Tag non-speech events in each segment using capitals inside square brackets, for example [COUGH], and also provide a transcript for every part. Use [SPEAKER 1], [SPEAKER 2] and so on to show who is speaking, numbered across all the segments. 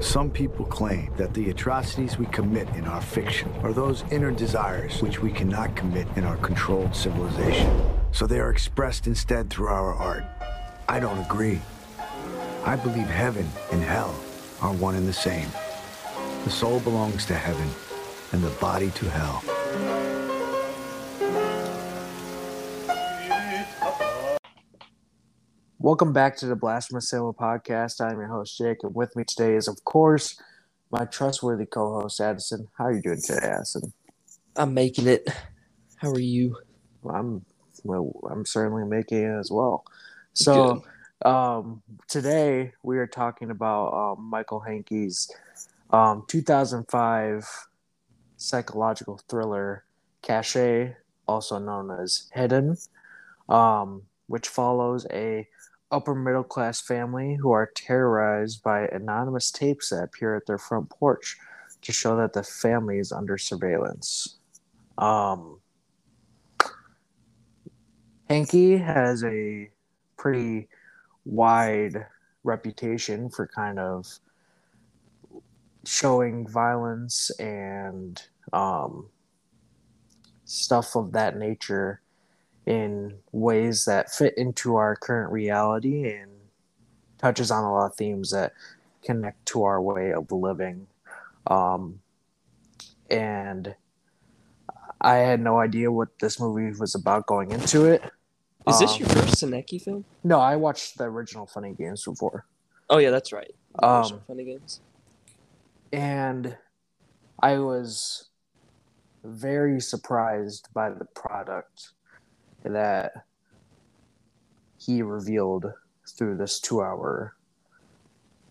[SPEAKER 1] Some people claim that the atrocities we commit in our fiction are those inner desires which we cannot commit in our controlled civilization. So they are expressed instead through our art. I don't agree. I believe heaven and hell are one and the same. The soul belongs to heaven and the body to hell.
[SPEAKER 2] Welcome back to the Blasphemous Cinema Podcast. I'm your host, Jake, and with me today is, of course, my trustworthy co-host, Addison. How are you doing today, Addison?
[SPEAKER 3] I'm making it. How are you?
[SPEAKER 2] Well, I'm well. I'm certainly making it as well. So, um, today we are talking about um, Michael Haneke's um, 2005 psychological thriller, Caché, also known as Hidden, um, which follows a upper middle class family who are terrorized by anonymous tapes that appear at their front porch to show that the family is under surveillance. Um, Haneke has a pretty wide reputation for kind of showing violence and um, stuff of that nature in ways that fit into our current reality and touches on a lot of themes that connect to our way of living. Um, and I had no idea what this movie was about going into it.
[SPEAKER 3] Is this
[SPEAKER 2] Um,
[SPEAKER 3] your first Haneke film?
[SPEAKER 2] No, I watched the original Funny Games before.
[SPEAKER 3] Oh yeah, that's right.
[SPEAKER 2] Um,
[SPEAKER 3] Funny games.
[SPEAKER 2] and I was very surprised by the product that he revealed through this two hour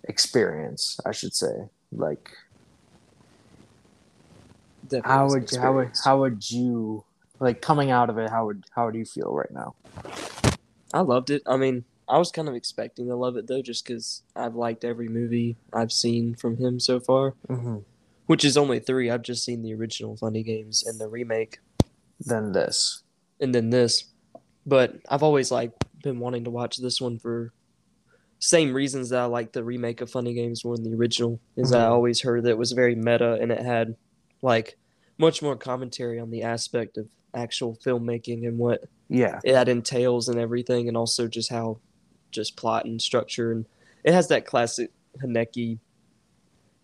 [SPEAKER 2] experience, I should say. Like
[SPEAKER 3] Definitely
[SPEAKER 2] how would how would how would you like coming out of it, how would how would you feel right now?
[SPEAKER 3] I loved it. I mean, I was kind of expecting to love it though, just because I've liked every movie I've seen from him so far,
[SPEAKER 2] Mm-hmm.
[SPEAKER 3] which is only three. I've just seen the original Funny Games and the remake,
[SPEAKER 2] Then this.
[SPEAKER 3] And then this. But I've always like been wanting to watch this one for same reasons that I like the remake of Funny Games more than the original. Is I
[SPEAKER 2] Mhm.
[SPEAKER 3] always heard that it was very meta and it had like much more commentary on the aspect of actual filmmaking and what
[SPEAKER 2] Yeah.
[SPEAKER 3] it entails and everything, and also just how just plot and structure and it has that classic Haneke.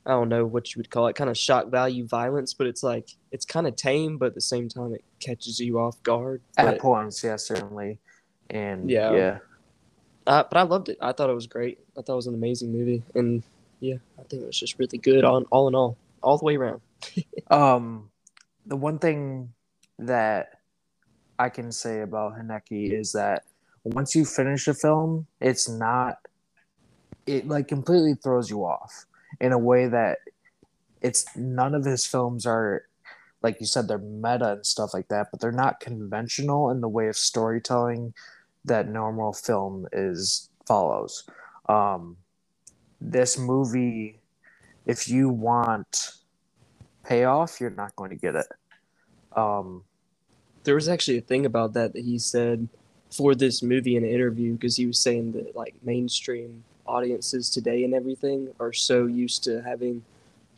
[SPEAKER 3] I don't know what you would call it, kind of shock value violence, but it's like it's kind of tame, but at the same time it catches you off guard.
[SPEAKER 2] At
[SPEAKER 3] But,
[SPEAKER 2] points, yeah, certainly. And
[SPEAKER 3] Yeah.
[SPEAKER 2] yeah.
[SPEAKER 3] uh, but I loved it. I thought it was great. I thought it was an amazing movie, and yeah, I think it was just really good on all in all, all the way around. [LAUGHS]
[SPEAKER 2] Um, the one thing that I can say about Haneke is that once you finish a film, it's not it like completely throws you off in a way that it's none of his films are like you said they're meta and stuff like that, but they're not conventional in the way of storytelling that normal film is follows. Um, this movie, if you want payoff, you're not going to get it. Um,
[SPEAKER 3] There was actually a thing about that that he said for this movie in an interview because he was saying that like mainstream audiences today and everything are so used to having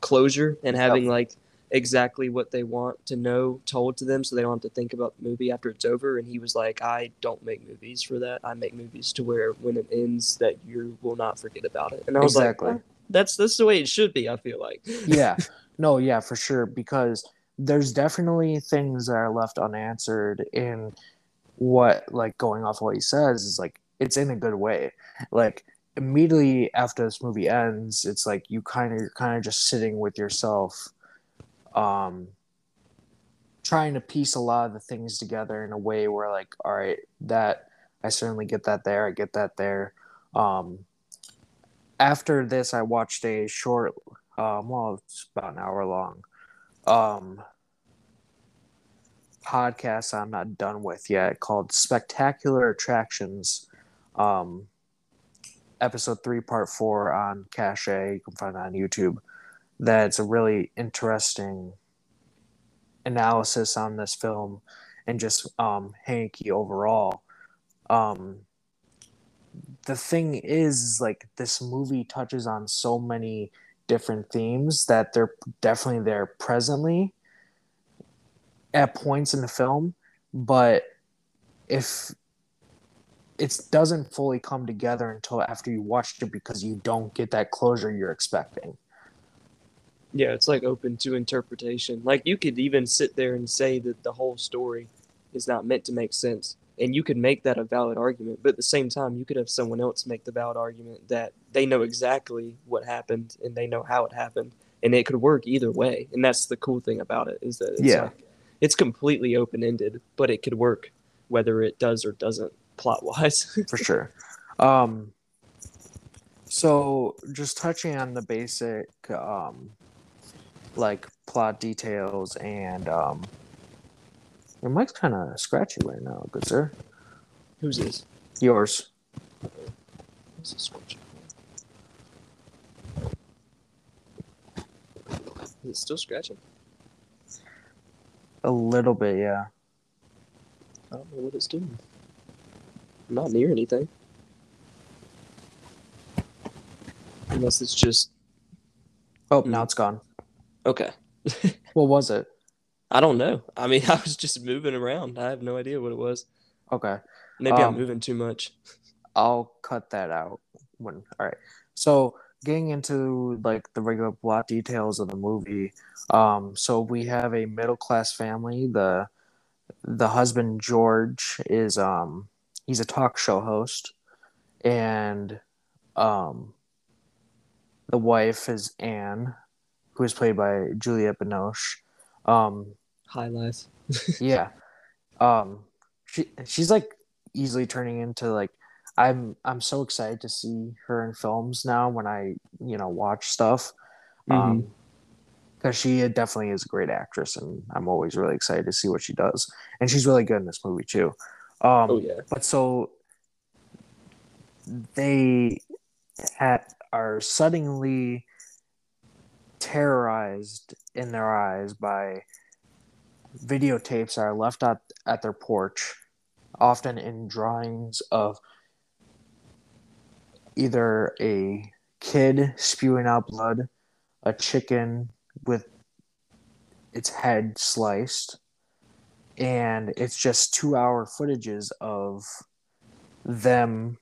[SPEAKER 3] closure and having
[SPEAKER 2] Yep.
[SPEAKER 3] like exactly what they want to know told to them so they don't have to think about the movie after it's over and he was like I don't make movies for that I make movies to where when it ends that you will not forget about it and I was
[SPEAKER 2] Exactly.
[SPEAKER 3] like "Well, that's that's the way it should be I feel like [LAUGHS]
[SPEAKER 2] yeah, no, yeah, for sure. Because there's definitely things that are left unanswered in what, like, going off what he says is like it's in a good way. Like immediately after this movie ends, it's like you kind of you're kind of just sitting with yourself, um, trying to piece a lot of the things together in a way where, like, all right, that I certainly get that there, I get that there. Um, after this, I watched a short um, well, it's about an hour long. Um, podcast I'm not done with yet called Spectacular Attractions. Um, episode three, part four on Caché. You can find it on YouTube. That's a really interesting analysis on this film and just um, Haneke overall. Um, the thing is like this movie touches on so many different themes that they're definitely there presently at points in the film, but if it doesn't fully come together until after you watched it because you don't get that closure you're expecting.
[SPEAKER 3] Yeah, it's like open to interpretation. Like you could even sit there and say that the whole story is not meant to make sense. And you could make that a valid argument, but at the same time, you could have someone else make the valid argument that they know exactly what happened and they know how it happened, and it could work either way. And that's the cool thing about it is that it's
[SPEAKER 2] Yeah.
[SPEAKER 3] like it's completely open ended, but it could work whether it does or doesn't plot wise. [LAUGHS]
[SPEAKER 2] for sure. Um, so just touching on the basic, um, like plot details and um, your mic's kind of scratchy right now, good sir.
[SPEAKER 3] Who's this?
[SPEAKER 2] Yours.
[SPEAKER 3] This scratching? Is it still scratching?
[SPEAKER 2] A little bit, yeah.
[SPEAKER 3] I don't know what it's doing. I'm not near anything. Unless it's just
[SPEAKER 2] Oh, now it's gone.
[SPEAKER 3] okay. [LAUGHS]
[SPEAKER 2] What was it?
[SPEAKER 3] I don't know. I mean, [LAUGHS] I was just moving around. I have no idea what it was.
[SPEAKER 2] Okay.
[SPEAKER 3] Maybe I'm
[SPEAKER 2] Um,
[SPEAKER 3] moving too much.
[SPEAKER 2] I'll cut that out when all right. So getting into like the regular plot details of the movie. Um, so we have a middle class family. The the husband George is um he's a talk show host. And um the wife is Anne, who is played by Juliette Binoche. Um
[SPEAKER 3] High life. [LAUGHS]
[SPEAKER 2] yeah. Um she she's like easily turning into like i'm i'm so excited to see her in films now when i you know watch stuff. Um because she definitely is a great actress and i'm always really excited to see what she does. And she's really good in this movie too um
[SPEAKER 3] Oh yeah.
[SPEAKER 2] but so they are suddenly terrorized in their eyes by videotapes that are left out at their porch, often in drawings of either a kid spewing out blood, a chicken with its head sliced, and it's just two hour footages of them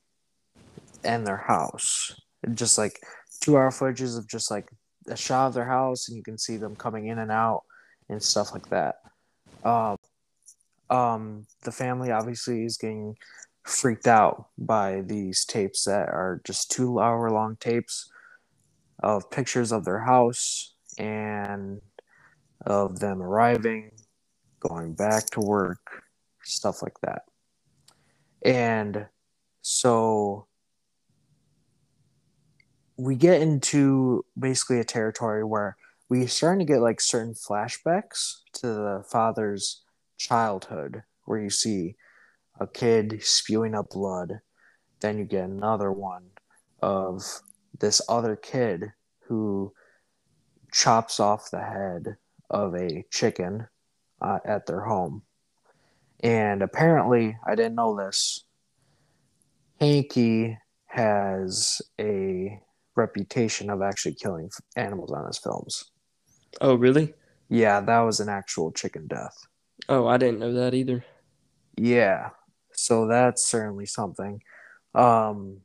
[SPEAKER 2] and their house. Just like two hour footages of just like a shot of their house, and you can see them coming in and out and stuff like that. Um, um, the family obviously is getting freaked out by these tapes that are just two hour long tapes of pictures of their house and of them arriving, going back to work, stuff like that. And so we get into basically a territory where we're starting to get like certain flashbacks to the father's childhood, where you see a kid spewing up blood. Then you get another one of this other kid who chops off the head of a chicken uh, at their home. And apparently, I didn't know this. Haneke has a reputation of actually killing animals on his films.
[SPEAKER 3] Oh really?
[SPEAKER 2] Yeah, that was an actual chicken death.
[SPEAKER 3] Oh, I didn't know that either.
[SPEAKER 2] Yeah. So that's certainly something. Um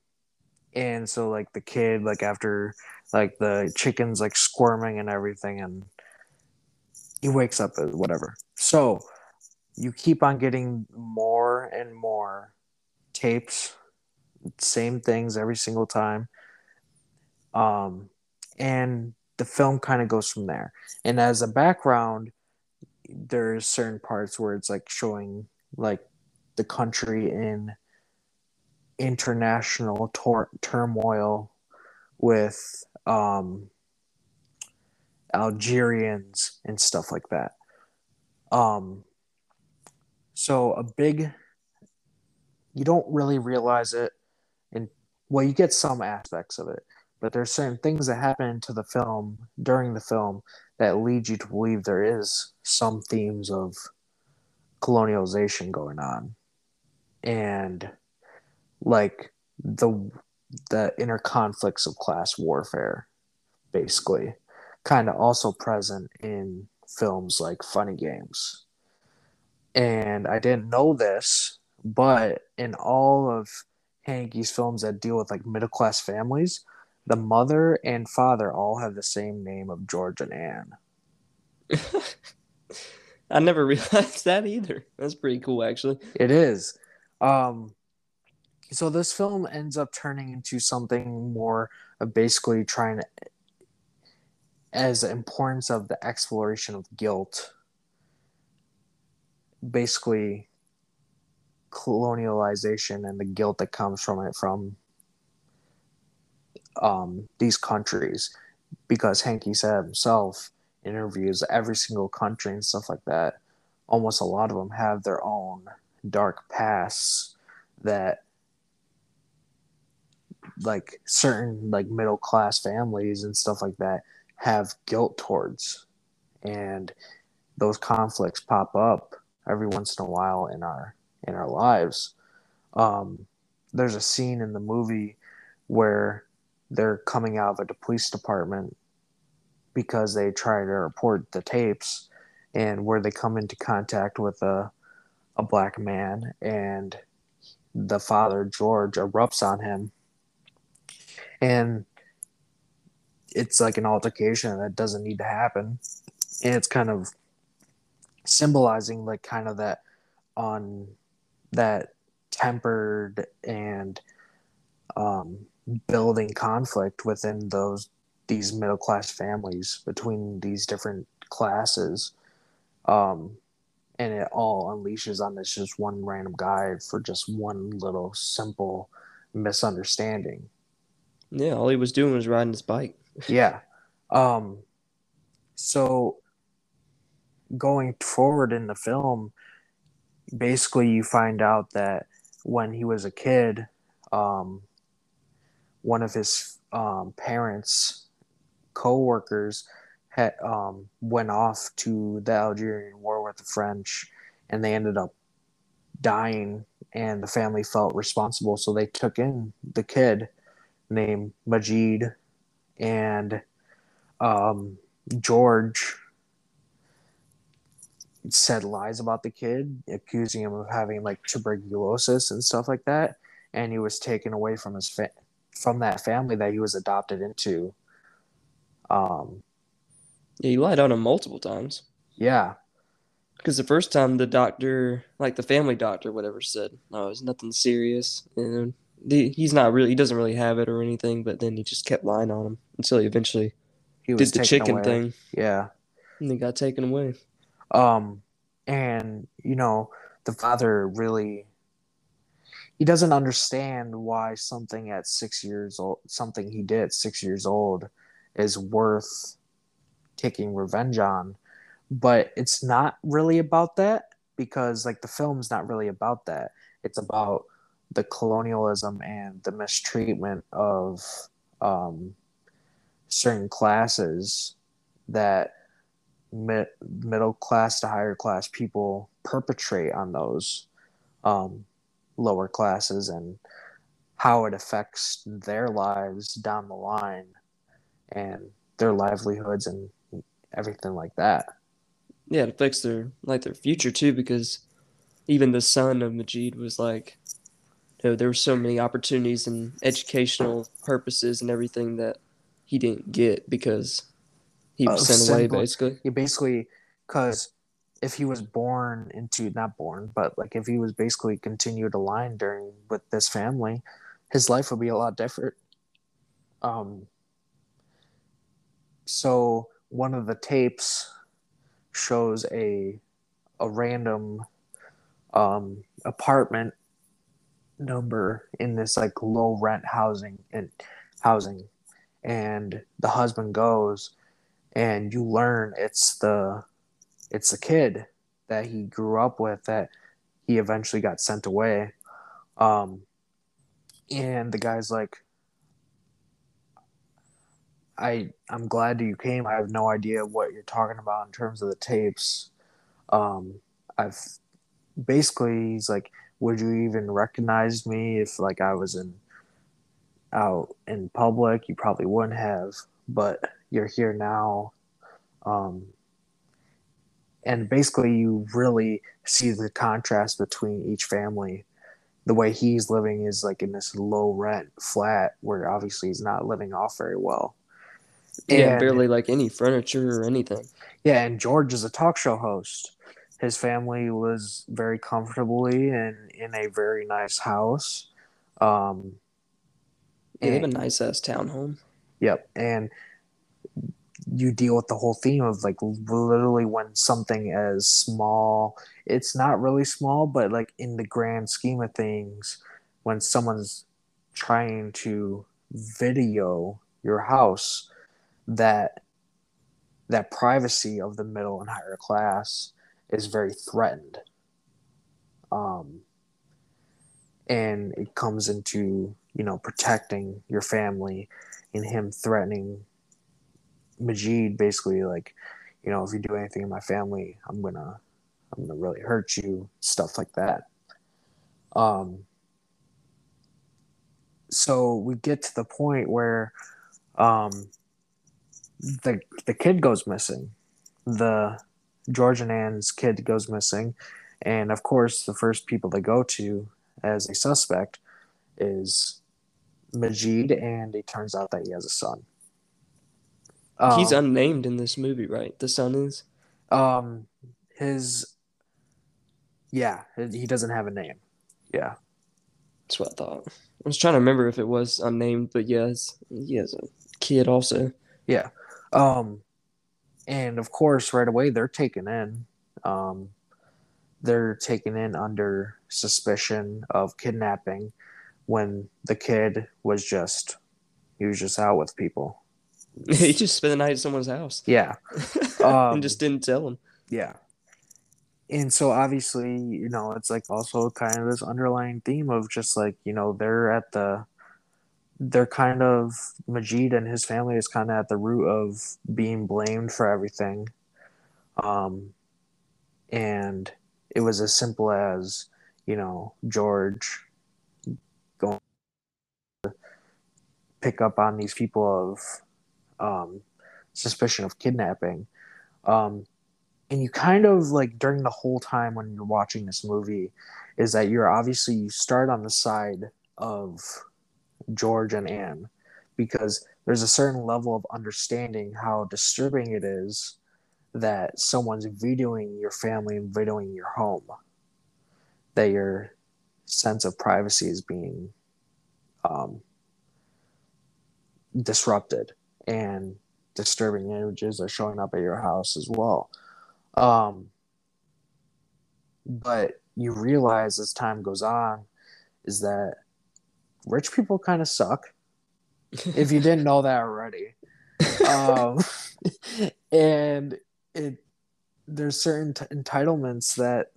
[SPEAKER 2] and so like the kid like after like the chicken's like squirming and everything and he wakes up whatever. So you keep on getting more and more tapes, same things every single time. Um and the film kind of goes from there. And as a background, there's certain parts where it's like showing like the country in international tor- turmoil with um Algerians and stuff like that. Um so a big you don't really realize it and well you get some aspects of it but there's certain things that happen to the film during the film that lead you to believe there is some themes of colonialization going on and like the the inner conflicts of class warfare basically, kind of also present in films like Funny Games. And I didn't know this, but in all of Haneke's films that deal with like middle class families, the mother and father all have the same name of George and Anne. [LAUGHS]
[SPEAKER 3] I never [LAUGHS] realized that either. That's pretty cool, actually.
[SPEAKER 2] It is. Um, so this film ends up turning into something more of basically trying to, as the importance of the exploration of guilt, basically colonialization and the guilt that comes from it from um, these countries, because Haneke said himself interviews every single country and stuff like that. Almost a lot of them have their own dark pasts that like certain like middle class families and stuff like that have guilt towards. And those conflicts pop up every once in a while in our in our lives. Um, there's a scene in the movie where they're coming out of a police department because they try to report the tapes and where they come into contact with a a black man and the father George erupts on him. And it's like an altercation that doesn't need to happen. And it's kind of symbolizing like kind of that on that tempered and um, building conflict within those these middle class families between these different classes. Um, and it all unleashes on this just one random guy for just one little simple misunderstanding.
[SPEAKER 3] Yeah, all he was doing was riding his bike.
[SPEAKER 2] Yeah. Um so going forward in the film basically you find out that when he was a kid um one of his um parents co-workers had um went off to the Algerian war with the French and they ended up dying and the family felt responsible. So they took in the kid named Majid and um, George said lies about the kid, accusing him of having like tuberculosis and stuff like that, and he was taken away from his fa- from that family that he was adopted into. Um,
[SPEAKER 3] Yeah, he lied on him multiple times.
[SPEAKER 2] yeah,
[SPEAKER 3] Because the first time the doctor, like the family doctor, whatever, said, "No, it's nothing serious," and the, he's not really, he doesn't really have it or anything. But then he just kept lying on him until he eventually
[SPEAKER 2] he
[SPEAKER 3] did the chicken
[SPEAKER 2] away.
[SPEAKER 3] thing,
[SPEAKER 2] Yeah,
[SPEAKER 3] and he got taken away.
[SPEAKER 2] um, and you know the father really he doesn't understand why something at six years old, something he did at six years old, is worth taking revenge on. But it's not really about that because, like, the film's not really about that. It's about the colonialism and the mistreatment of um, certain classes that mid- middle class to higher class people perpetrate on those um, lower classes and how it affects their lives down the line and their livelihoods and everything like that.
[SPEAKER 3] Yeah, it affects their like their future too, because even the son of Majid was like, you know, there were so many opportunities and educational purposes and everything that he didn't get because he was
[SPEAKER 2] Oh,
[SPEAKER 3] sent away, basically.
[SPEAKER 2] He basically, because if he was born into not born, but like if he was basically continued to line during with this family, his life would be a lot different. Um. So one of the tapes shows a a random um apartment number in this like low rent housing and housing. And the husband goes and you learn it's the it's the kid that he grew up with that he eventually got sent away. Um and the guy's like i i'm glad you came. I have no idea what you're talking about in terms of the tapes. Um i've basically he's like would you even recognize me if like i was in out in public? You probably wouldn't have but you're here now um, and basically you really see the contrast between each family. The way he's living is like in this low rent flat where obviously he's not living off very well.
[SPEAKER 3] Yeah,
[SPEAKER 2] And-
[SPEAKER 3] barely like any furniture or anything.
[SPEAKER 2] yeah and george is a talk show host his family was very comfortably and in a very nice house um
[SPEAKER 3] they have a nice ass townhome.
[SPEAKER 2] Yep. And you deal with the whole theme of like literally when something as small, it's not really small, but like in the grand scheme of things, when someone's trying to video your house, that that privacy of the middle and higher class is very threatened. Um, and it comes into you know protecting your family and him threatening Majid basically like you know if you do anything in my family I'm gonna I'm gonna really hurt you stuff like that um so we get to the point where um the the kid goes missing the George and Anne's kid goes missing and of course the first people they go to as a suspect is Majid, and it turns out that he has a son.
[SPEAKER 3] He's
[SPEAKER 2] Um,
[SPEAKER 3] unnamed in this movie, right? The son is.
[SPEAKER 2] um his yeah he doesn't have a name. Yeah,
[SPEAKER 3] That's what I thought. I was trying to remember if it was unnamed, but yes, he has a kid also. Yeah.
[SPEAKER 2] Um, and of course right away they're taken in. Um, they're taken in under suspicion of kidnapping when the kid was just he was just out with people. [LAUGHS]
[SPEAKER 3] he just spent the night at someone's house
[SPEAKER 2] Yeah. Um, [LAUGHS]
[SPEAKER 3] and just didn't tell him.
[SPEAKER 2] Yeah. And so obviously, you know, it's like also kind of this underlying theme of just like, you know, they're at the they're kind of Majid and his family is kind of at the root of being blamed for everything. Um and it was as simple as, you know, George going to pick up on these people of um suspicion of kidnapping. Um and you kind of like during the whole time when you're watching this movie is that you're obviously you start on the side of George and Anne because there's a certain level of understanding how disturbing it is that someone's videoing your family and videoing your home that your sense of privacy is being um, disrupted and disturbing images are showing up at your house as well. Um, but you realize as time goes on is that rich people kind of suck. If you [LAUGHS] didn't know that already, um, and it there's certain t- entitlements that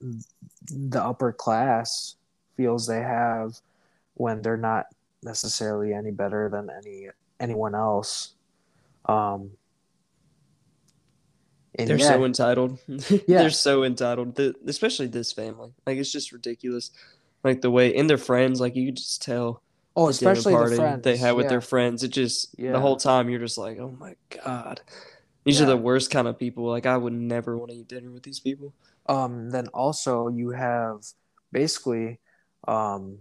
[SPEAKER 2] the upper class feels they have when they're not necessarily any better than any anyone else. Um,
[SPEAKER 3] They're
[SPEAKER 2] yeah,
[SPEAKER 3] so entitled. [LAUGHS]
[SPEAKER 2] Yeah.
[SPEAKER 3] They're so entitled. The, especially this family. Like it's just ridiculous. Like the way and their friends, like you could just tell
[SPEAKER 2] oh, especially the friends
[SPEAKER 3] they had with
[SPEAKER 2] yeah.
[SPEAKER 3] their friends. It just
[SPEAKER 2] Yeah.
[SPEAKER 3] the whole time you're just like, oh my god, these are the worst kind of people. Like I would never want to eat dinner with these people.
[SPEAKER 2] um, then also you have basically um,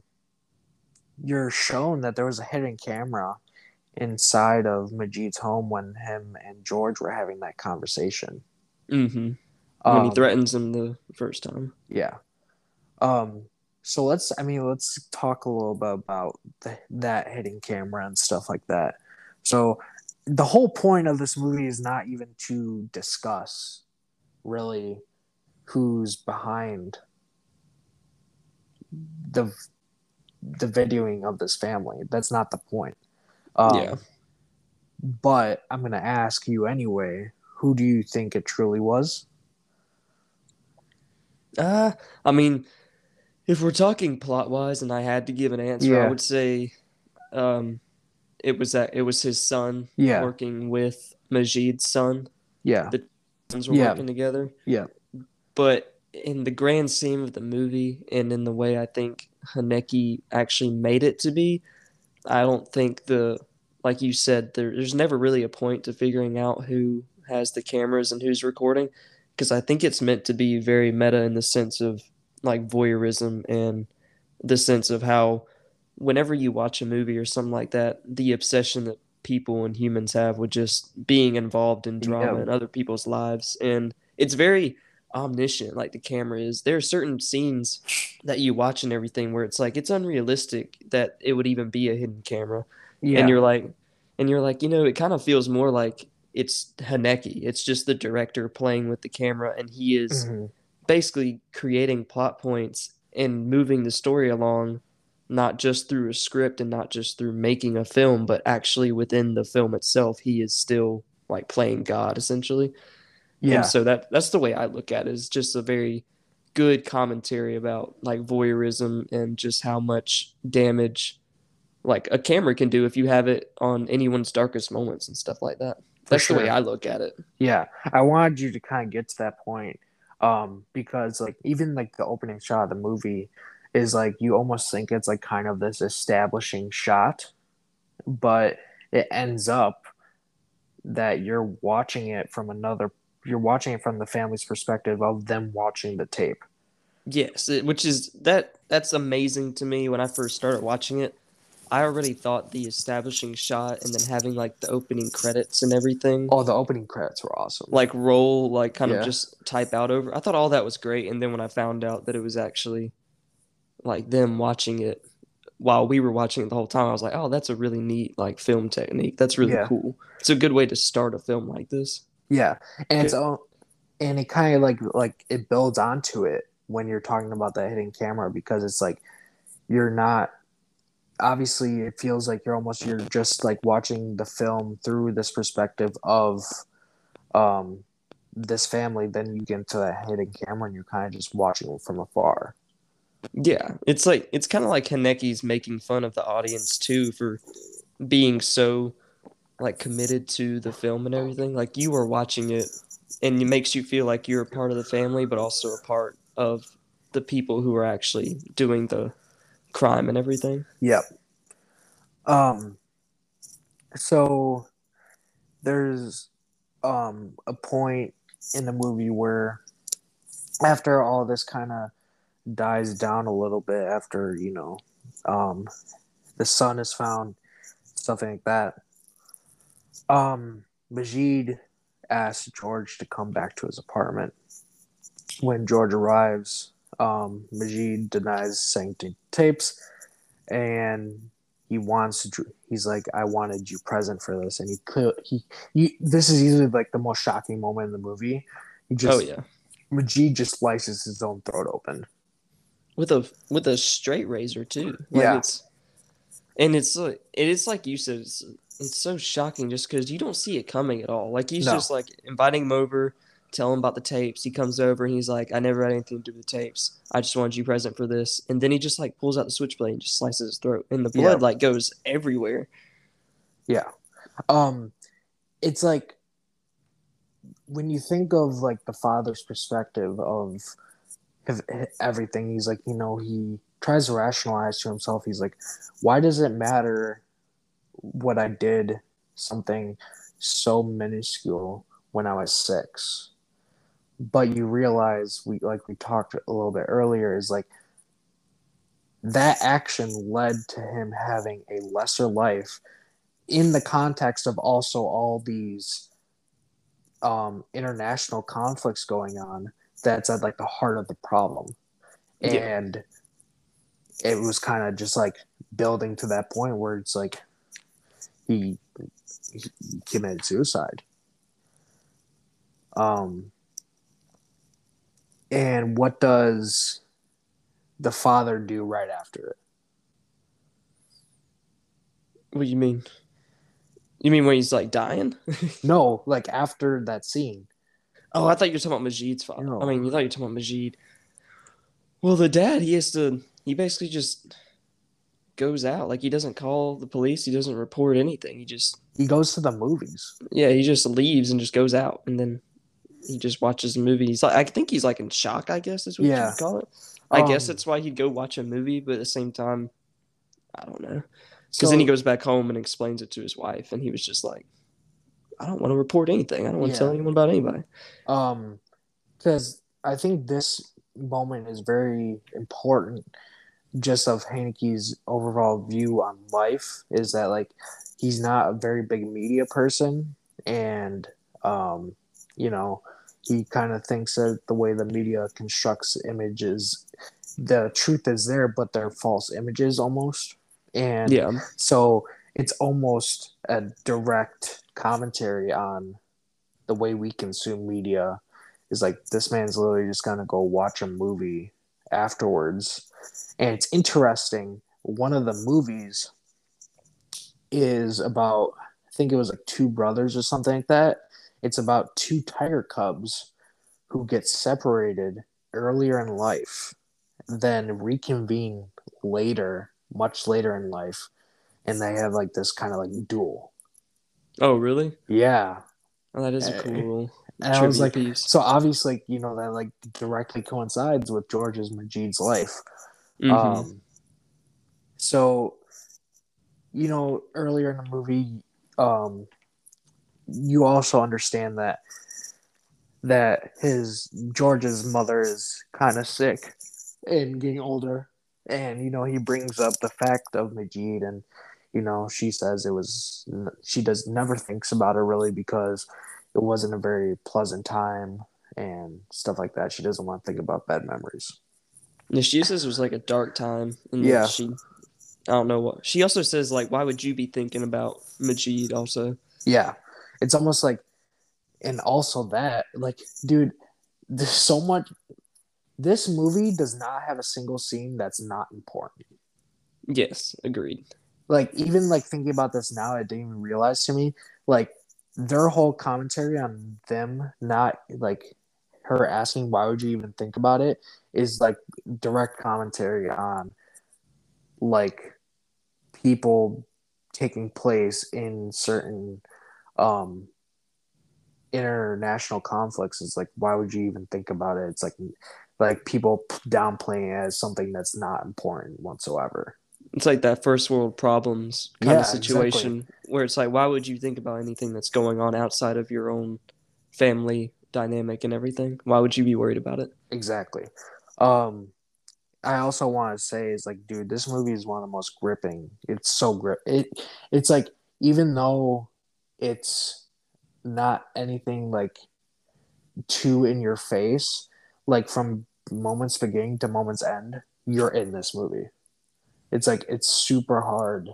[SPEAKER 2] you're shown that there was a hidden camera inside of Majid's home when him and George were having that conversation.
[SPEAKER 3] Mm-hmm. When he
[SPEAKER 2] Um,
[SPEAKER 3] threatens him the first time.
[SPEAKER 2] yeah. Um, so let's, I mean, let's talk a little bit about the, that hidden camera and stuff like that. So the whole point of this movie is not even to discuss really who's behind the the videoing of this family. That's not the point. Um,
[SPEAKER 3] Yeah.
[SPEAKER 2] But I'm gonna ask you anyway. Who do you think it truly was?
[SPEAKER 3] Uh, I mean, if we're talking plot wise, and I had to give an answer, I would say, um, it was that it was his son
[SPEAKER 2] Yeah.
[SPEAKER 3] working with Majid's son.
[SPEAKER 2] Yeah.
[SPEAKER 3] The sons were
[SPEAKER 2] Yeah.
[SPEAKER 3] working together.
[SPEAKER 2] Yeah.
[SPEAKER 3] But in the grand scheme of the movie, and in the way I think Haneke actually made it to be, I don't think the like you said, there, there's never really a point to figuring out who has the cameras and who's recording, because I think it's meant to be very meta in the sense of like voyeurism and the sense of how whenever you watch a movie or something like that, the obsession that people and humans have with just being involved in drama
[SPEAKER 2] Yeah.
[SPEAKER 3] in other people's lives. And it's very omniscient, like the camera is. There are certain scenes that you watch and everything where it's like it's unrealistic that it would even be a hidden camera.
[SPEAKER 2] Yeah.
[SPEAKER 3] And you're like and you're like, you know, it kind of feels more like it's Haneke. It's just the director playing with the camera and he is
[SPEAKER 2] Mhm.
[SPEAKER 3] Basically creating plot points and moving the story along not just through a script and not just through making a film but actually within the film itself he is still like playing god essentially.
[SPEAKER 2] Yeah.
[SPEAKER 3] and so that that's the way i look at it is just a very good commentary about like voyeurism and just how much damage like a camera can do if you have it on anyone's darkest moments and stuff like that. That's the way i look at it.
[SPEAKER 2] Yeah, I wanted you to kind of get to that point, um, because like even like the opening shot of the movie is like you almost think it's like kind of this establishing shot, but it ends up that you're watching it from another. You're watching it from the family's perspective of them watching the tape.
[SPEAKER 3] Yes, which is that that's amazing to me when I first started watching it. I already thought the establishing shot and then having like the opening credits and everything
[SPEAKER 2] Oh, the opening credits were awesome.
[SPEAKER 3] like roll like kind
[SPEAKER 2] Yeah.
[SPEAKER 3] of just type out over. I thought all that was great and then when I found out that it was actually like them watching it while we were watching it the whole time, I was like, "Oh, that's a really neat like film technique. That's really
[SPEAKER 2] Yeah.
[SPEAKER 3] cool. It's a good way to start a film like this."
[SPEAKER 2] Yeah, and it's all, and it kind of like like it builds onto it when you're talking about the hidden camera because it's like you're not obviously it feels like you're almost you're just like watching the film through this perspective of um this family then you get into that hidden camera and you're kind of just watching from afar
[SPEAKER 3] Yeah, it's like it's kind of like Haneke's making fun of the audience too for being so like committed to the film and everything. Like you are watching it, and it makes you feel like you're a part of the family, but also a part of the people who are actually doing the crime and everything.
[SPEAKER 2] Yep. Um so there's um a point in the movie where after all this kind of dies down a little bit after, you know, um the son is found, stuff like that. Um Majid asks George to come back to his apartment. When George arrives, um, Majid denies saying to tapes and he wants to he's like i wanted you present for this and he could he, he this is easily like the most shocking moment in the movie he just
[SPEAKER 3] oh yeah,
[SPEAKER 2] majid just slices his own throat open
[SPEAKER 3] with a with a straight razor too. Like
[SPEAKER 2] Yeah.
[SPEAKER 3] it's and it's like it is like you said. It's, it's so shocking just because you don't see it coming at all. Like he's
[SPEAKER 2] No.
[SPEAKER 3] just like inviting him over, telling him about the tapes. He comes over and he's like, "I never had anything to do with the tapes. I just wanted you present for this." And then he just like pulls out the switchblade and just slices his throat, and the blood
[SPEAKER 2] Yeah.
[SPEAKER 3] like goes everywhere.
[SPEAKER 2] yeah um it's like when you think of like the father's perspective of of everything he's like you know he tries to rationalize to himself he's like why does it matter what i did something so minuscule when i was six but you realize we like we talked a little bit earlier is like that action led to him having a lesser life in the context of also all these um, international conflicts going on that's at like the heart of the problem
[SPEAKER 3] Yeah.
[SPEAKER 2] and it was kind of just like building to that point where it's like he, he committed suicide um and what does the father do right after it
[SPEAKER 3] What do you mean? You mean when he's like dying? [LAUGHS]
[SPEAKER 2] no like after that scene
[SPEAKER 3] Oh, I thought you were talking about Majid's father.
[SPEAKER 2] No.
[SPEAKER 3] I mean, you thought you were talking about Majid. Well, the dad, he has to. He basically just goes out. Like he doesn't call the police. He doesn't report anything. He just
[SPEAKER 2] he goes to the movies
[SPEAKER 3] yeah, he just leaves and just goes out, and then he just watches the movie. He's like, I think he's like in shock. I guess is what you
[SPEAKER 2] Yeah.
[SPEAKER 3] would call it. I guess
[SPEAKER 2] Um,
[SPEAKER 3] that's why he'd go watch a movie, but at the same time, I don't know. Because then he goes back home and explains it to his wife, and he was just like, "I don't want to report anything. I don't want to tell anyone about anybody."
[SPEAKER 2] um because i think this moment is very important just of Haneke's overall view on life is that like he's not a very big media person and um you know he kind of thinks that the way the media constructs images the truth is there but they're false images almost and
[SPEAKER 3] Yeah,
[SPEAKER 2] so it's almost a direct commentary on the way we consume media. Is like this man's literally just gonna go watch a movie afterwards, and it's interesting. One of the movies is about I think it was like two brothers or something like that. It's about two tiger cubs who get separated earlier in life, then reconvene later, much later in life, and they have like this kind of like duel.
[SPEAKER 3] Oh, really?
[SPEAKER 2] Yeah.
[SPEAKER 3] Oh, that is a
[SPEAKER 2] Uh,
[SPEAKER 3] cool.
[SPEAKER 2] And I was like,
[SPEAKER 3] piece.
[SPEAKER 2] so obviously, you know, that like directly coincides with George's Majid's life.
[SPEAKER 3] Mhm.
[SPEAKER 2] Um, so, you know, earlier in the movie, um, you also understand that that his George's mother is kind of sick and getting older, and you know he brings up the fact of Majid, and you know she says it was she does never thinks about it really because it wasn't a very pleasant time and stuff like that. She doesn't want to think about bad memories.
[SPEAKER 3] Yeah, she says it was like a dark time, and
[SPEAKER 2] Yeah.
[SPEAKER 3] she. I don't know what she also says. Like, why would you be thinking about Majid? Also,
[SPEAKER 2] Yeah. It's almost like and also that like dude there's so much this movie does not have a single scene that's not important.
[SPEAKER 3] yes, agreed.
[SPEAKER 2] Like even like thinking about this now I didn't even realize to me like their whole commentary on them not like her asking why would you even think about it is like direct commentary on like people taking place in certain um international conflicts is like why would you even think about it? It's like like people downplaying it as something that's not important whatsoever.
[SPEAKER 3] It's like that first world problems kind
[SPEAKER 2] Yeah,
[SPEAKER 3] of situation where it's like, why would you think about anything that's going on outside of your own family dynamic and everything? Why would you be worried about it?
[SPEAKER 2] exactly. Um i also want to say is like dude this movie is one of the most gripping. It's so grip it it's like even though it's not anything like too in your face. Like from moments beginning to moments end you're in this movie. It's like it's super hard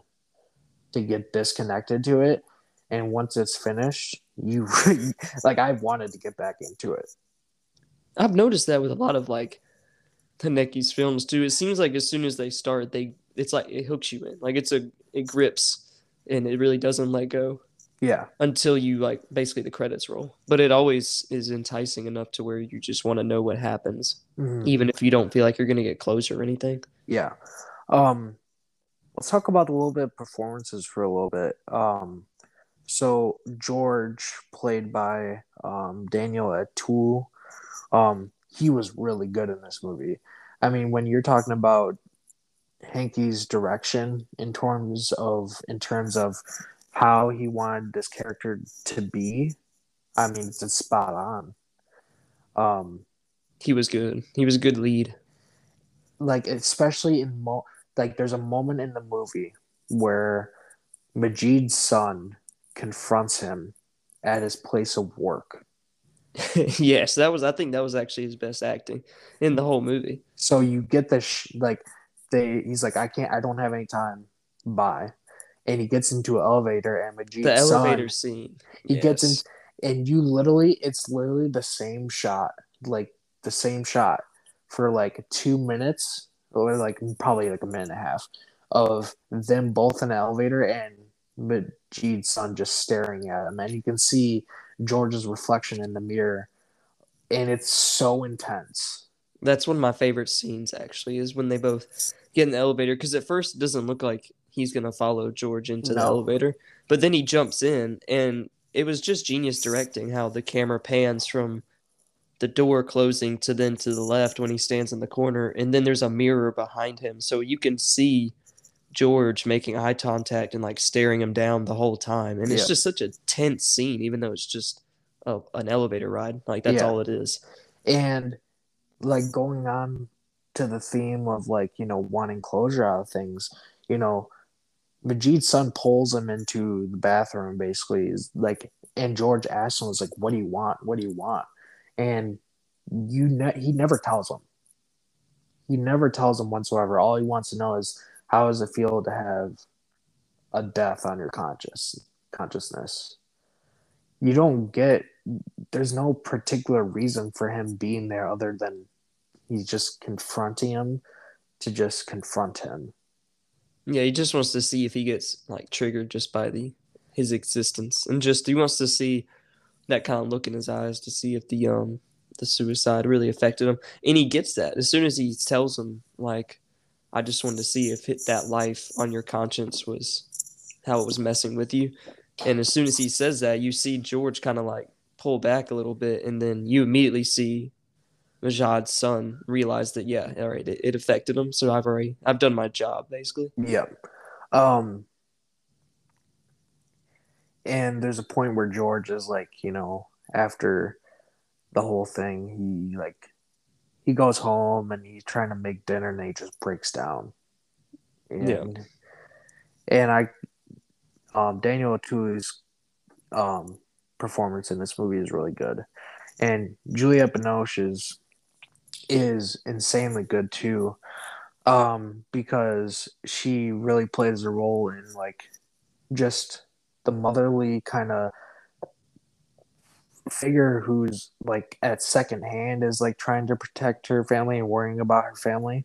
[SPEAKER 2] to get disconnected to it. And once it's finished you [LAUGHS] like i wanted to get back into it.
[SPEAKER 3] I've noticed that with a lot of like Haneke's films too. It seems like as soon as they start, they it's like it hooks you in. Like it's a it grips and it really doesn't let go
[SPEAKER 2] yeah
[SPEAKER 3] until you like basically the credits roll. But it always is enticing enough to where you just want to know what happens,
[SPEAKER 2] Mhm.
[SPEAKER 3] even if you don't feel like you're gonna get closure or anything.
[SPEAKER 2] Yeah. Um let's talk about a little bit of performances for a little bit. Um so George played by um Daniel Auteuil. Um he was really good in this movie. I mean when you're talking about Haneke's direction in terms of in terms of how he wanted this character to be, I mean it's spot on. Um
[SPEAKER 3] He was good. He was a good lead.
[SPEAKER 2] like especially in mo like there's a moment in the movie where Majid's son confronts him at his place of work. [LAUGHS]
[SPEAKER 3] yes, that was I think that was actually his best acting in the whole movie.
[SPEAKER 2] So you get this sh- like they he's like I can't I don't have any time. Bye. And he gets into an elevator and Majid's
[SPEAKER 3] The
[SPEAKER 2] son
[SPEAKER 3] elevator scene.
[SPEAKER 2] he gets in and you literally it's literally the same shot like the same shot for like two minutes or like probably like a minute and a half of them both in the elevator and Majid's son just staring at him. And you can see George's reflection in the mirror and it's so intense.
[SPEAKER 3] That's one of my favorite scenes actually is when they both get in the elevator because at first it doesn't look like he's gonna follow George into the elevator, but then he jumps in and it was just genius directing how the camera pans from the door closing to then to the left when he stands in the corner and then there's a mirror behind him so you can see George making eye contact and like staring him down the whole time, and it's
[SPEAKER 2] Yeah.
[SPEAKER 3] just such a tense scene, even though it's just a, an elevator ride. Like that's
[SPEAKER 2] Yeah.
[SPEAKER 3] all it is.
[SPEAKER 2] and like going on to the theme of like you know wanting closure out of things you know Majid's son pulls him into the bathroom basically is like and George him was like what do you want? What do you want? And you ne- he never tells him. He never tells him whatsoever. All he wants to know is how does it feel to have a death on your conscious consciousness? You don't get there's no particular reason for him being there other than he's just confronting him to just confront him.
[SPEAKER 3] Yeah, he just wants to see if he gets like triggered just by the his existence, and just he wants to see that kind of look in his eyes to see if the um the suicide really affected him, and he gets that. As soon as he tells him like, I just wanted to see if hit that life on your conscience was how it was messing with you, and as soon as he says that, you see George kind of like pull back a little bit, and then you immediately see Majid's son realized that yeah, all right, it, it affected him, so I've already I've done my job basically.
[SPEAKER 2] Yep. Um and there's a point where George is like, you know, after the whole thing, he like he goes home and he's trying to make dinner and he just breaks down. And,
[SPEAKER 3] Yeah.
[SPEAKER 2] And I um Daniel Auteuil's um performance in this movie is really good. And Juliette Binoche is is insanely good too um because she really plays a role in like just the motherly kind of figure who's like at second hand is like trying to protect her family and worrying about her family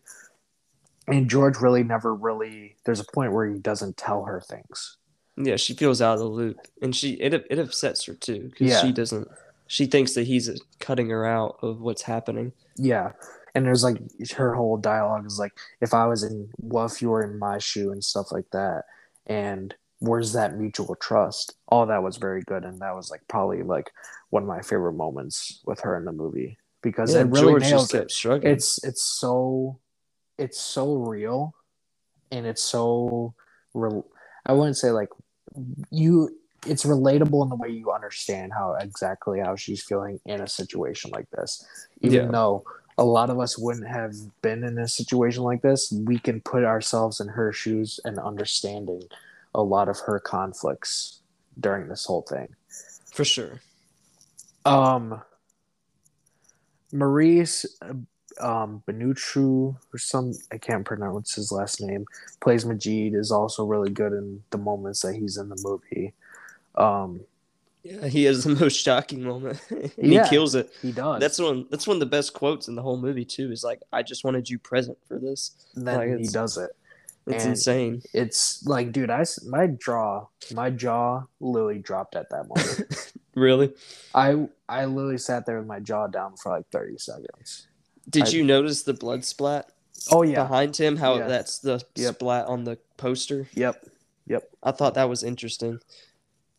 [SPEAKER 2] and george really never really there's a point where he doesn't tell her things
[SPEAKER 3] Yeah, she feels out of the loop, and she it it upsets her too because
[SPEAKER 2] Yeah.
[SPEAKER 3] she doesn't. She thinks that he's cutting her out of what's happening.
[SPEAKER 2] yeah and there's like her whole dialogue is like if i was in well if you were in my shoe and stuff like that and where's that mutual trust all that was very good and that was like probably like one of my favorite moments with her in the movie because
[SPEAKER 3] Yeah,
[SPEAKER 2] it really
[SPEAKER 3] George
[SPEAKER 2] nails
[SPEAKER 3] just
[SPEAKER 2] it
[SPEAKER 3] kept struggling.
[SPEAKER 2] it's it's so it's so real and it's so rel- i wouldn't say like you it's relatable in the way you understand how exactly how she's feeling in a situation like this even
[SPEAKER 3] Yeah.
[SPEAKER 2] though a lot of us wouldn't have been in a situation like this we can put ourselves in her shoes and understanding a lot of her conflicts during this whole thing
[SPEAKER 3] for sure.
[SPEAKER 2] um, Maurice um, Benucci or some I can't pronounce his last name plays Majid is also really good in the moments that he's in the movie. Um,
[SPEAKER 3] Yeah, he has the [LAUGHS] most shocking moment. [LAUGHS] and
[SPEAKER 2] Yeah.
[SPEAKER 3] He kills it.
[SPEAKER 2] he does.
[SPEAKER 3] That's one. That's one of the best quotes in the whole movie too. Is like, "I just wanted you present for this."
[SPEAKER 2] then
[SPEAKER 3] like,
[SPEAKER 2] he does it.
[SPEAKER 3] It's
[SPEAKER 2] And-
[SPEAKER 3] insane.
[SPEAKER 2] It's like, dude, I my jaw, my jaw literally dropped at that moment. [LAUGHS]
[SPEAKER 3] Really?
[SPEAKER 2] I I literally sat there with my jaw down for like thirty seconds.
[SPEAKER 3] Did
[SPEAKER 2] I-
[SPEAKER 3] you notice the blood splat
[SPEAKER 2] Oh yeah,
[SPEAKER 3] behind him? How
[SPEAKER 2] Yeah.
[SPEAKER 3] that's the
[SPEAKER 2] Yep.
[SPEAKER 3] splat on the poster.
[SPEAKER 2] yep, yep.
[SPEAKER 3] I thought that was interesting.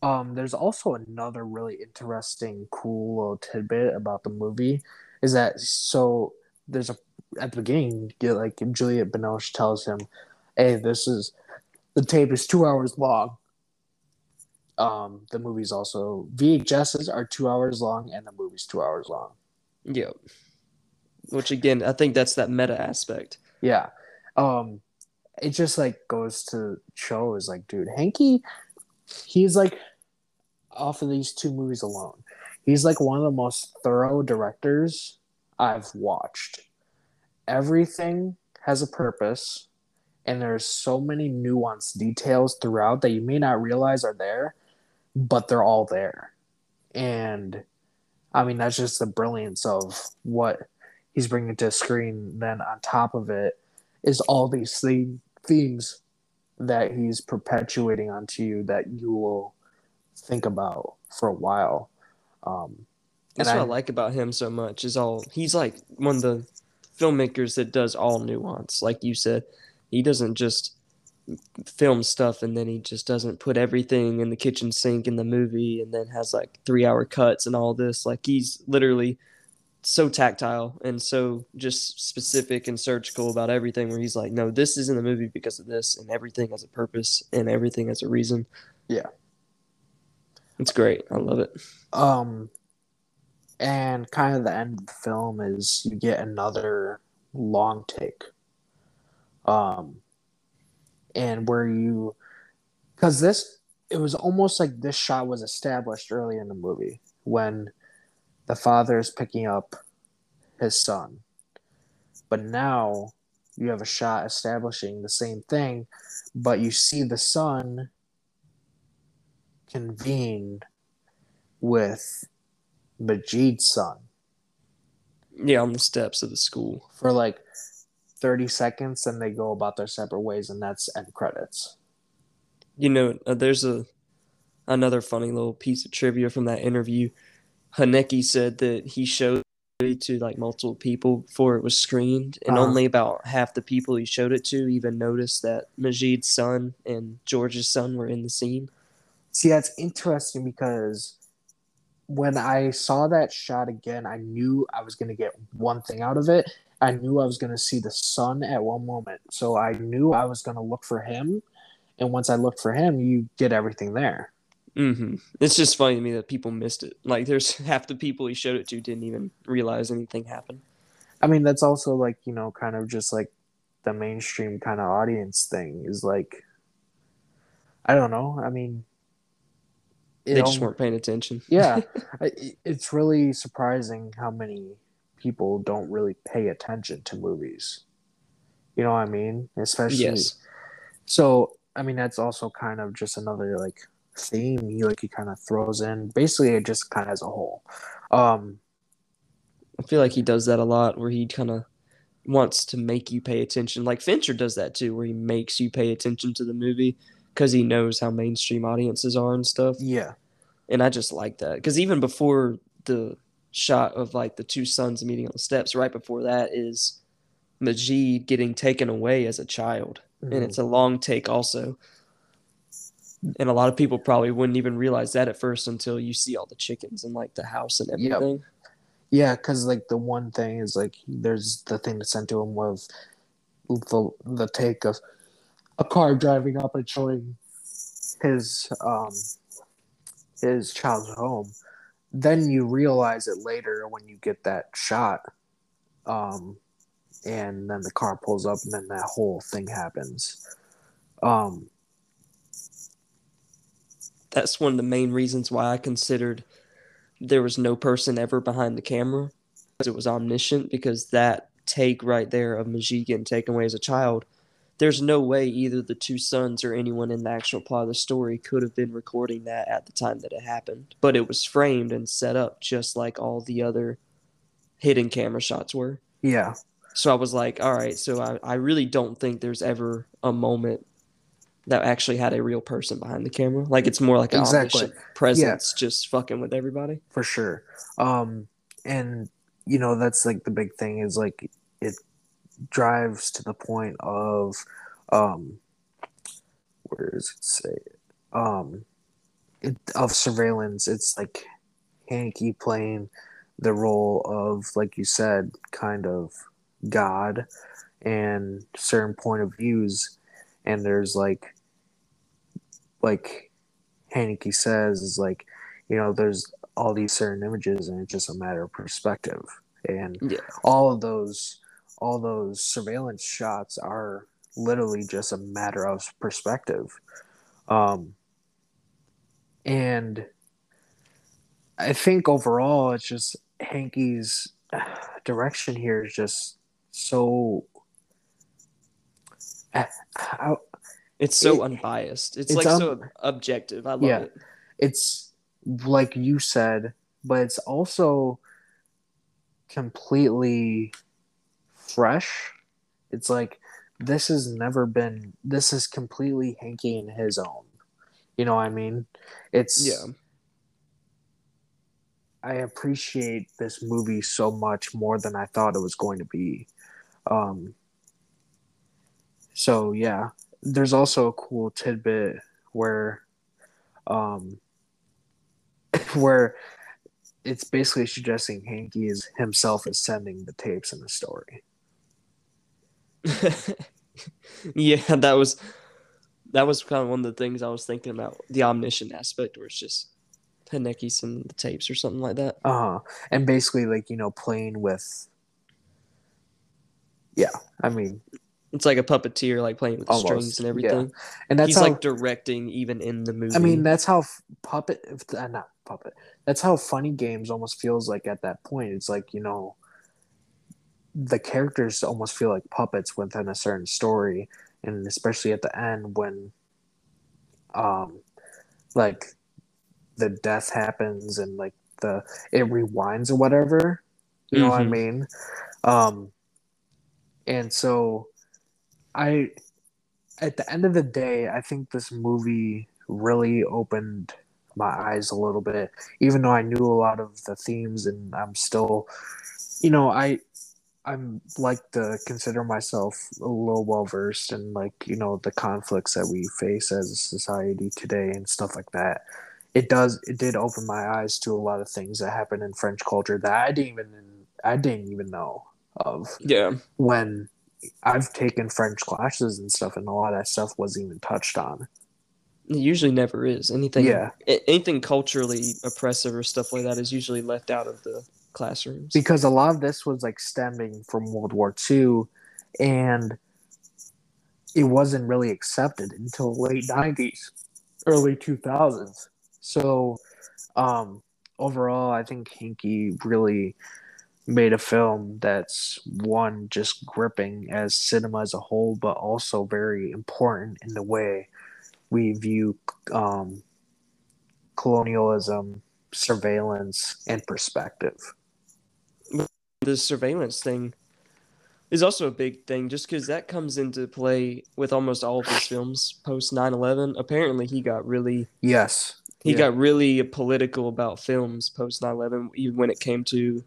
[SPEAKER 2] Um, there's also another really interesting, cool little tidbit about the movie is that so there's a at the beginning, like Juliette Binoche tells him, "Hey, this is the tape is two hours long." Um, the movie's also VHSs are two hours long, and the movie's two hours long.
[SPEAKER 3] Yeah. Which again, I think that's that meta aspect.
[SPEAKER 2] Yeah. Um it just like goes to show is like, dude, Haneke, he's like off of these two movies alone. He's like one of the most thorough directors I've watched. Everything has a purpose, and there's so many nuanced details throughout that you may not realize are there, but they're all there. And I mean, that's just the brilliance of what he's bringing to screen. Then on top of it is all these theme, themes that he's perpetuating onto you that you will think about for a while. Um,
[SPEAKER 3] That's
[SPEAKER 2] And
[SPEAKER 3] what I,
[SPEAKER 2] I-
[SPEAKER 3] like about him so much. Is all he's like one of the filmmakers that does all nuance. Like you said, he doesn't just film stuff and then he just doesn't put everything in the kitchen sink in the movie and then has like three hour cuts and all this. Like he's literally so tactile and so just specific and surgical about everything where he's like no this is in the movie because of this and everything has a purpose and everything has a reason
[SPEAKER 2] Yeah.
[SPEAKER 3] it's great i love it
[SPEAKER 2] Um, and kind of the end of the film is you get another long take. Um, and where you, because this, it was almost like this shot was established early in the movie when the father is picking up his son. But now you have a shot establishing the same thing, but you see the son convene with Majid's son
[SPEAKER 3] yeah on the steps of the school
[SPEAKER 2] for like 30 seconds and they go about their separate ways and that's end credits.
[SPEAKER 3] you know uh, there's a another funny little piece of trivia from that interview haneke said that he showed it to like multiple people before it was screened and
[SPEAKER 2] Uh-huh.
[SPEAKER 3] only about half the people he showed it to even noticed that majid's son and george's son were in the scene
[SPEAKER 2] See, that's interesting because when I saw that shot again, I knew I was going to get one thing out of it. I knew I was going to see the son at one moment. So I knew I was going to look for him. And once I looked for him, you get everything there.
[SPEAKER 3] Hmm It's just funny to me that people missed it. Like, there's [LAUGHS] half the people he showed it to didn't even realize anything happened.
[SPEAKER 2] I mean, that's also like, you know, kind of just like the mainstream kind of audience thing is like, I don't know. I mean,
[SPEAKER 3] They just weren't paying attention.
[SPEAKER 2] yeah, [LAUGHS] I- it's really surprising how many people don't really pay attention to movies. You know what I mean? Especially
[SPEAKER 3] Yes.
[SPEAKER 2] So, I mean, that's also kind of just another like theme he like he kind of throws in. Basically, it just kind of as a whole. Um,
[SPEAKER 3] I feel like he does that a lot where he kind of wants to make you pay attention. Like Fincher does that too, where he makes you pay attention to the movie because he knows how mainstream audiences are and stuff.
[SPEAKER 2] yeah,
[SPEAKER 3] And I just like that because even before the shot of like the two sons meeting on the steps, right before that is Majid getting taken away as a child.
[SPEAKER 2] Mhm.
[SPEAKER 3] And it's a long take also. And a lot of people probably wouldn't even realize that at first until you see all the chickens and like the house and
[SPEAKER 2] Yep.
[SPEAKER 3] everything.
[SPEAKER 2] Yeah, because like the one thing is like there's the thing that sent to him was the the take of a car driving up and showing his um his child's home. Then you realize it later when you get that shot, um, and then the car pulls up and then that whole thing happens. Um,
[SPEAKER 3] that's one of the main reasons why I considered there was no person ever behind the camera. Because it was omniscient because that take right there of Majid getting taken away as a child there's no way either the two sons or anyone in the actual plot of the story could have been recording that at the time that it happened. But it was framed and set up just like all the other hidden camera shots were.
[SPEAKER 2] Yeah,
[SPEAKER 3] so I was like, all right, so I, I really don't think there's ever a moment that actually had a real person behind the camera. Like it's more like an
[SPEAKER 2] Exactly.
[SPEAKER 3] presence just fucking with everybody.
[SPEAKER 2] for sure. Um, and you know that's like the big thing is like it drives to the point of um, where does it say um, it, of surveillance. It's like Haneke playing the role of like you said, kind of God and certain point of views, and there's like like Haneke says is like you know there's all these certain images and it's just a matter of perspective and
[SPEAKER 3] Yeah.
[SPEAKER 2] all of those all those surveillance shots are literally just a matter of perspective um and i think overall it's just Haneke's direction here is just so I,
[SPEAKER 3] It's so
[SPEAKER 2] It-
[SPEAKER 3] unbiased. It's,
[SPEAKER 2] it's
[SPEAKER 3] like
[SPEAKER 2] un-
[SPEAKER 3] so objective. I love
[SPEAKER 2] Yeah.
[SPEAKER 3] it.
[SPEAKER 2] it's like you said, but it's also completely fresh. It's like this has never been. This is completely Haneke and his own. You know what I mean? It's
[SPEAKER 3] Yeah.
[SPEAKER 2] I appreciate this movie so much more than I thought it was going to be. Um, so yeah, there's also a cool tidbit where, um, [LAUGHS] where it's basically suggesting Haneke is himself is sending the tapes in the story. [LAUGHS]
[SPEAKER 3] yeah, that was that was kind of one of the things I was thinking about the omniscient aspect, where it's just Haneke sending the tapes or something like that.
[SPEAKER 2] Uh huh. And basically, like you know, playing with. Yeah, I mean,
[SPEAKER 3] It's like a puppeteer, like playing with the
[SPEAKER 2] Almost,
[SPEAKER 3] strings and
[SPEAKER 2] yeah.
[SPEAKER 3] everything.
[SPEAKER 2] and that's
[SPEAKER 3] He's
[SPEAKER 2] how.
[SPEAKER 3] like directing even in the movie.
[SPEAKER 2] I mean, that's how f- puppet, uh, not puppet. That's how funny games almost feels like at that point. It's like you know, the characters almost feel like puppets within a certain story, and especially at the end when, um, like, the death happens and like the it rewinds or whatever. You know what I
[SPEAKER 3] Mhm.
[SPEAKER 2] mean? Um, and so, I at the end of the day, I think this movie really opened my eyes a little bit, even though I knew a lot of the themes, and I'm still, you know, I I'm like to consider myself a little well versed in like you know the conflicts that we face as a society today and stuff like that. It does it did open my eyes to a lot of things that happen in French culture that I didn't even I didn't even know of.
[SPEAKER 3] Yeah,
[SPEAKER 2] when I've taken French classes and stuff, and a lot of that stuff wasn't even touched on.
[SPEAKER 3] it usually never is anything.
[SPEAKER 2] Yeah.
[SPEAKER 3] anything culturally oppressive or stuff like that is usually left out of the classrooms.
[SPEAKER 2] Because a lot of this was like stemming from World War II, and it wasn't really accepted until late 90s, early 2000s. So, um, overall, I think Haneke really made a film that's one just gripping as cinema as a whole, but also very important in the way we view um, colonialism, surveillance, and perspective.
[SPEAKER 3] the surveillance thing is also a big thing just because that comes into play with almost all of his films post 9-11 apparently he got really
[SPEAKER 2] Yes,
[SPEAKER 3] he
[SPEAKER 2] Yeah.
[SPEAKER 3] got really political about films post 9-11 even when it came to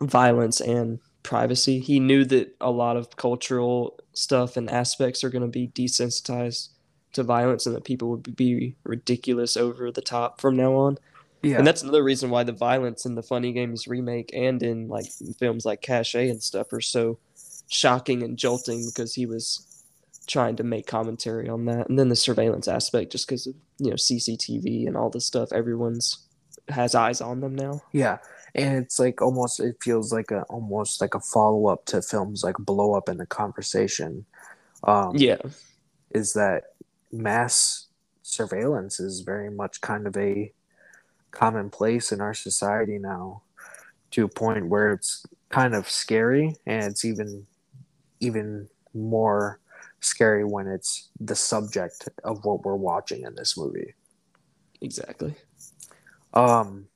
[SPEAKER 3] violence and privacy he knew that a lot of cultural stuff and aspects are going to be desensitized to violence and that people would be ridiculous over the top from now on
[SPEAKER 2] yeah,
[SPEAKER 3] and that's another reason why the violence in the Funny Games remake and in like films like Caché and stuff are so shocking and jolting because he was trying to make commentary on that. And then the surveillance aspect, just because of you know CCTV and all this stuff, everyone's has eyes on them now.
[SPEAKER 2] yeah, and it's like almost it feels like a almost like a follow up to films like Blow Up in the Conversation. Um,
[SPEAKER 3] Yeah,
[SPEAKER 2] is that mass surveillance is very much kind of a commonplace in our society now to a point where it's kind of scary and it's even even more scary when it's the subject of what we're watching in this movie
[SPEAKER 3] exactly.
[SPEAKER 2] um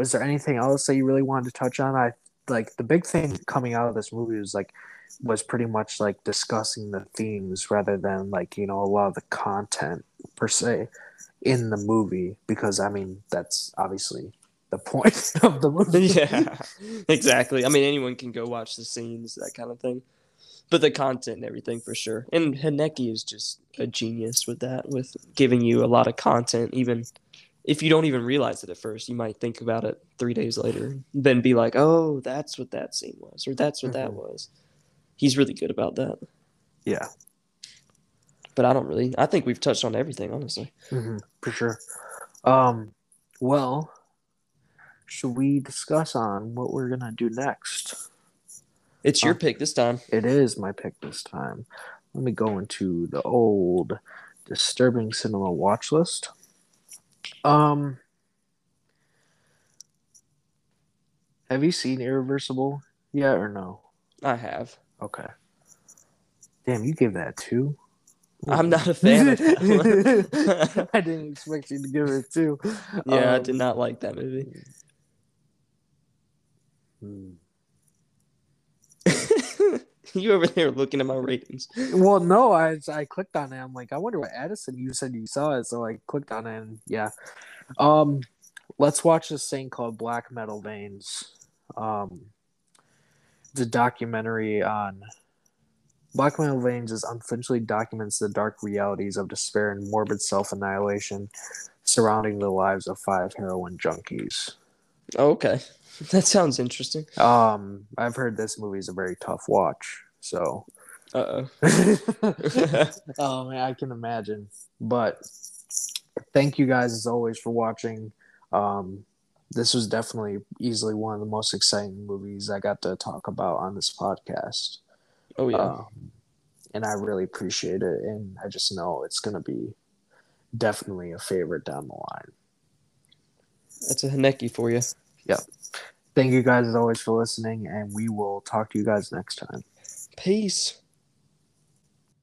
[SPEAKER 2] was there anything else that you really wanted to touch on i like the big thing coming out of this movie was like was pretty much like discussing the themes rather than like you know a lot of the content per se in the movie because i mean that's obviously the point [LAUGHS] of the [LAUGHS] movie
[SPEAKER 3] yeah, exactly. I mean, anyone can go watch the scenes, that kind of thing. But the content and everything for sure. And Haneke is just a genius with that, with giving you a lot of content, even if you don't even realize it at first. You might think about it three days later, then be like, oh, that's what that scene was, or that's what that
[SPEAKER 2] Mhm.
[SPEAKER 3] was. He's really good about that.
[SPEAKER 2] yeah
[SPEAKER 3] But I don't really, I think we've touched on everything, honestly.
[SPEAKER 2] hmm for sure um well should we discuss on what we're gonna do next
[SPEAKER 3] It's your
[SPEAKER 2] Huh.
[SPEAKER 3] pick this time.
[SPEAKER 2] It is my pick this time. Let me go into the old disturbing cinema watch list. Um Have you seen Irreversible yet or no?
[SPEAKER 3] I have.
[SPEAKER 2] Okay. Damn, you gave that two?
[SPEAKER 3] I'm not a fan of that. [LAUGHS]
[SPEAKER 2] I didn't expect you to give it two.
[SPEAKER 3] yeah, I
[SPEAKER 2] Um,
[SPEAKER 3] did not like that movie.
[SPEAKER 2] hmm. [LAUGHS]
[SPEAKER 3] you over there looking at my ratings.
[SPEAKER 2] Well, no, I I clicked on it. I'm like, I wonder what Addison. You said you saw it, so I clicked on it. And yeah, um, let's watch this thing called Black Metal Veins. Um, it's a documentary on Black Metal Veins is unflinchingly documents the dark realities of despair and morbid self annihilation, surrounding the lives of five heroin junkies.
[SPEAKER 3] Oh, okay. [LAUGHS] That sounds interesting.
[SPEAKER 2] Um, I've heard this movie is a very tough watch, so
[SPEAKER 3] Uh oh. [LAUGHS] [LAUGHS]
[SPEAKER 2] oh man, I can imagine. But thank you guys as always for watching. Um, this was definitely easily one of the most exciting movies I got to talk about on this podcast.
[SPEAKER 3] oh yeah.
[SPEAKER 2] Um, and I really appreciate it. And I just know it's going to be definitely a favorite down the line.
[SPEAKER 3] That's a Haneke for you.
[SPEAKER 2] Thank you guys as always for listening, and we will talk to you guys next time.
[SPEAKER 3] Peace.